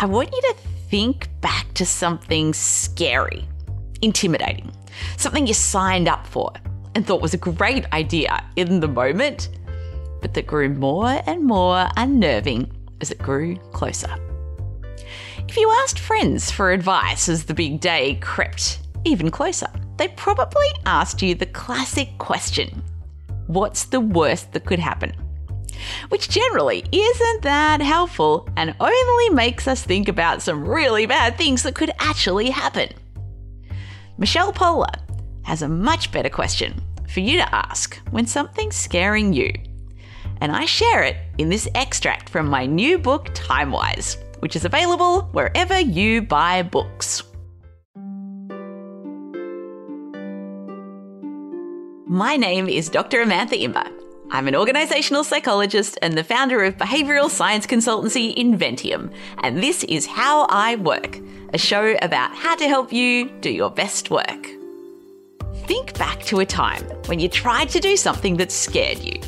I want you to think back to something scary, intimidating, something you signed up for and thought was a great idea in the moment, but that grew more and more unnerving as it grew closer. If you asked friends for advice as the big day crept even closer, they probably asked you the classic question What's the worst that could happen? Which generally isn't that helpful and only makes us think about some really bad things that could actually happen. Michelle Poler has a much better question for you to ask when something's scaring you. And I share it in this extract from my new book, Timewise, which is available wherever you buy books. My name is Dr. Amantha Imber. I'm an organizational psychologist and the founder of behavioral science consultancy Inventium, and this is How I Work, a show about how to help you do your best work. Think back to a time when you tried to do something that scared you.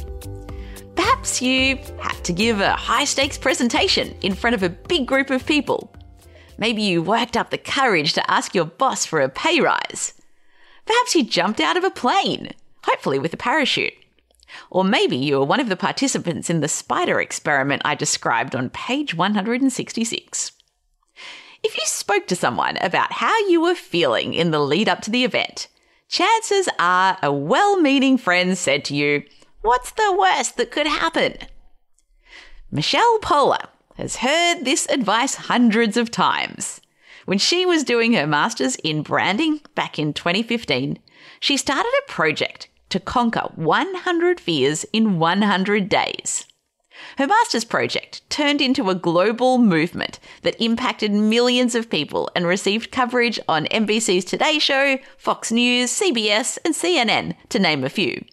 Perhaps you had to give a high stakes presentation in front of a big group of people. Maybe you worked up the courage to ask your boss for a pay rise. Perhaps you jumped out of a plane, hopefully with a parachute. Or maybe you were one of the participants in the spider experiment I described on page 166. If you spoke to someone about how you were feeling in the lead up to the event, chances are a well meaning friend said to you, What's the worst that could happen? Michelle Poler has heard this advice hundreds of times. When she was doing her master's in branding back in 2015, she started a project to conquer 100 fears in 100 days. Her master's project turned into a global movement that impacted millions of people and received coverage on NBC's Today Show, Fox News, CBS, and CNN, to name a few.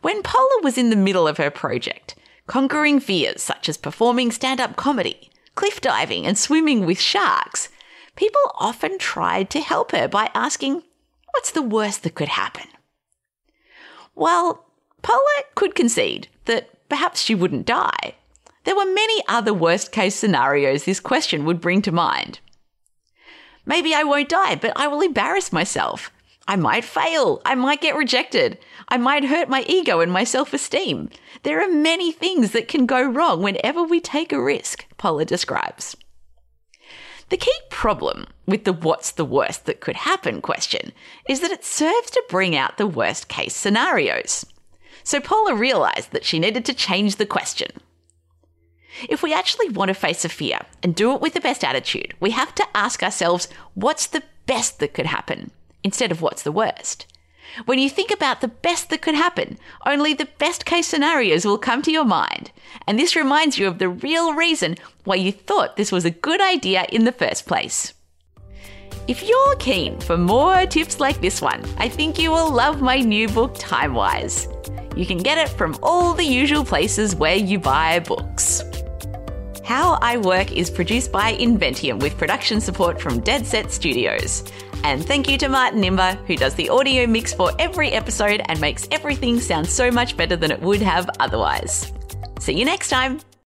When Poler was in the middle of her project, conquering fears such as performing stand up comedy, cliff diving, and swimming with sharks, people often tried to help her by asking, What's the worst that could happen? While Poler could concede that perhaps she wouldn't die, there were many other worst case scenarios this question would bring to mind. Maybe I won't die, but I will embarrass myself. I might fail. I might get rejected. I might hurt my ego and my self esteem. There are many things that can go wrong whenever we take a risk, Poler describes. The key problem with the what's the worst that could happen question is that it serves to bring out the worst case scenarios. So Poler realised that she needed to change the question. If we actually want to face a fear and do it with the best attitude, we have to ask ourselves what's the best that could happen instead of what's the worst. When you think about the best that could happen, only the best case scenarios will come to your mind. And this reminds you of the real reason why you thought this was a good idea in the first place. If you're keen for more tips like this one, I think you will love my new book, Timewise. You can get it from all the usual places where you buy books. How I Work is produced by Inventium with production support from Dead Set Studios. And thank you to Martin Imber, who does the audio mix for every episode and makes everything sound so much better than it would have otherwise. See you next time.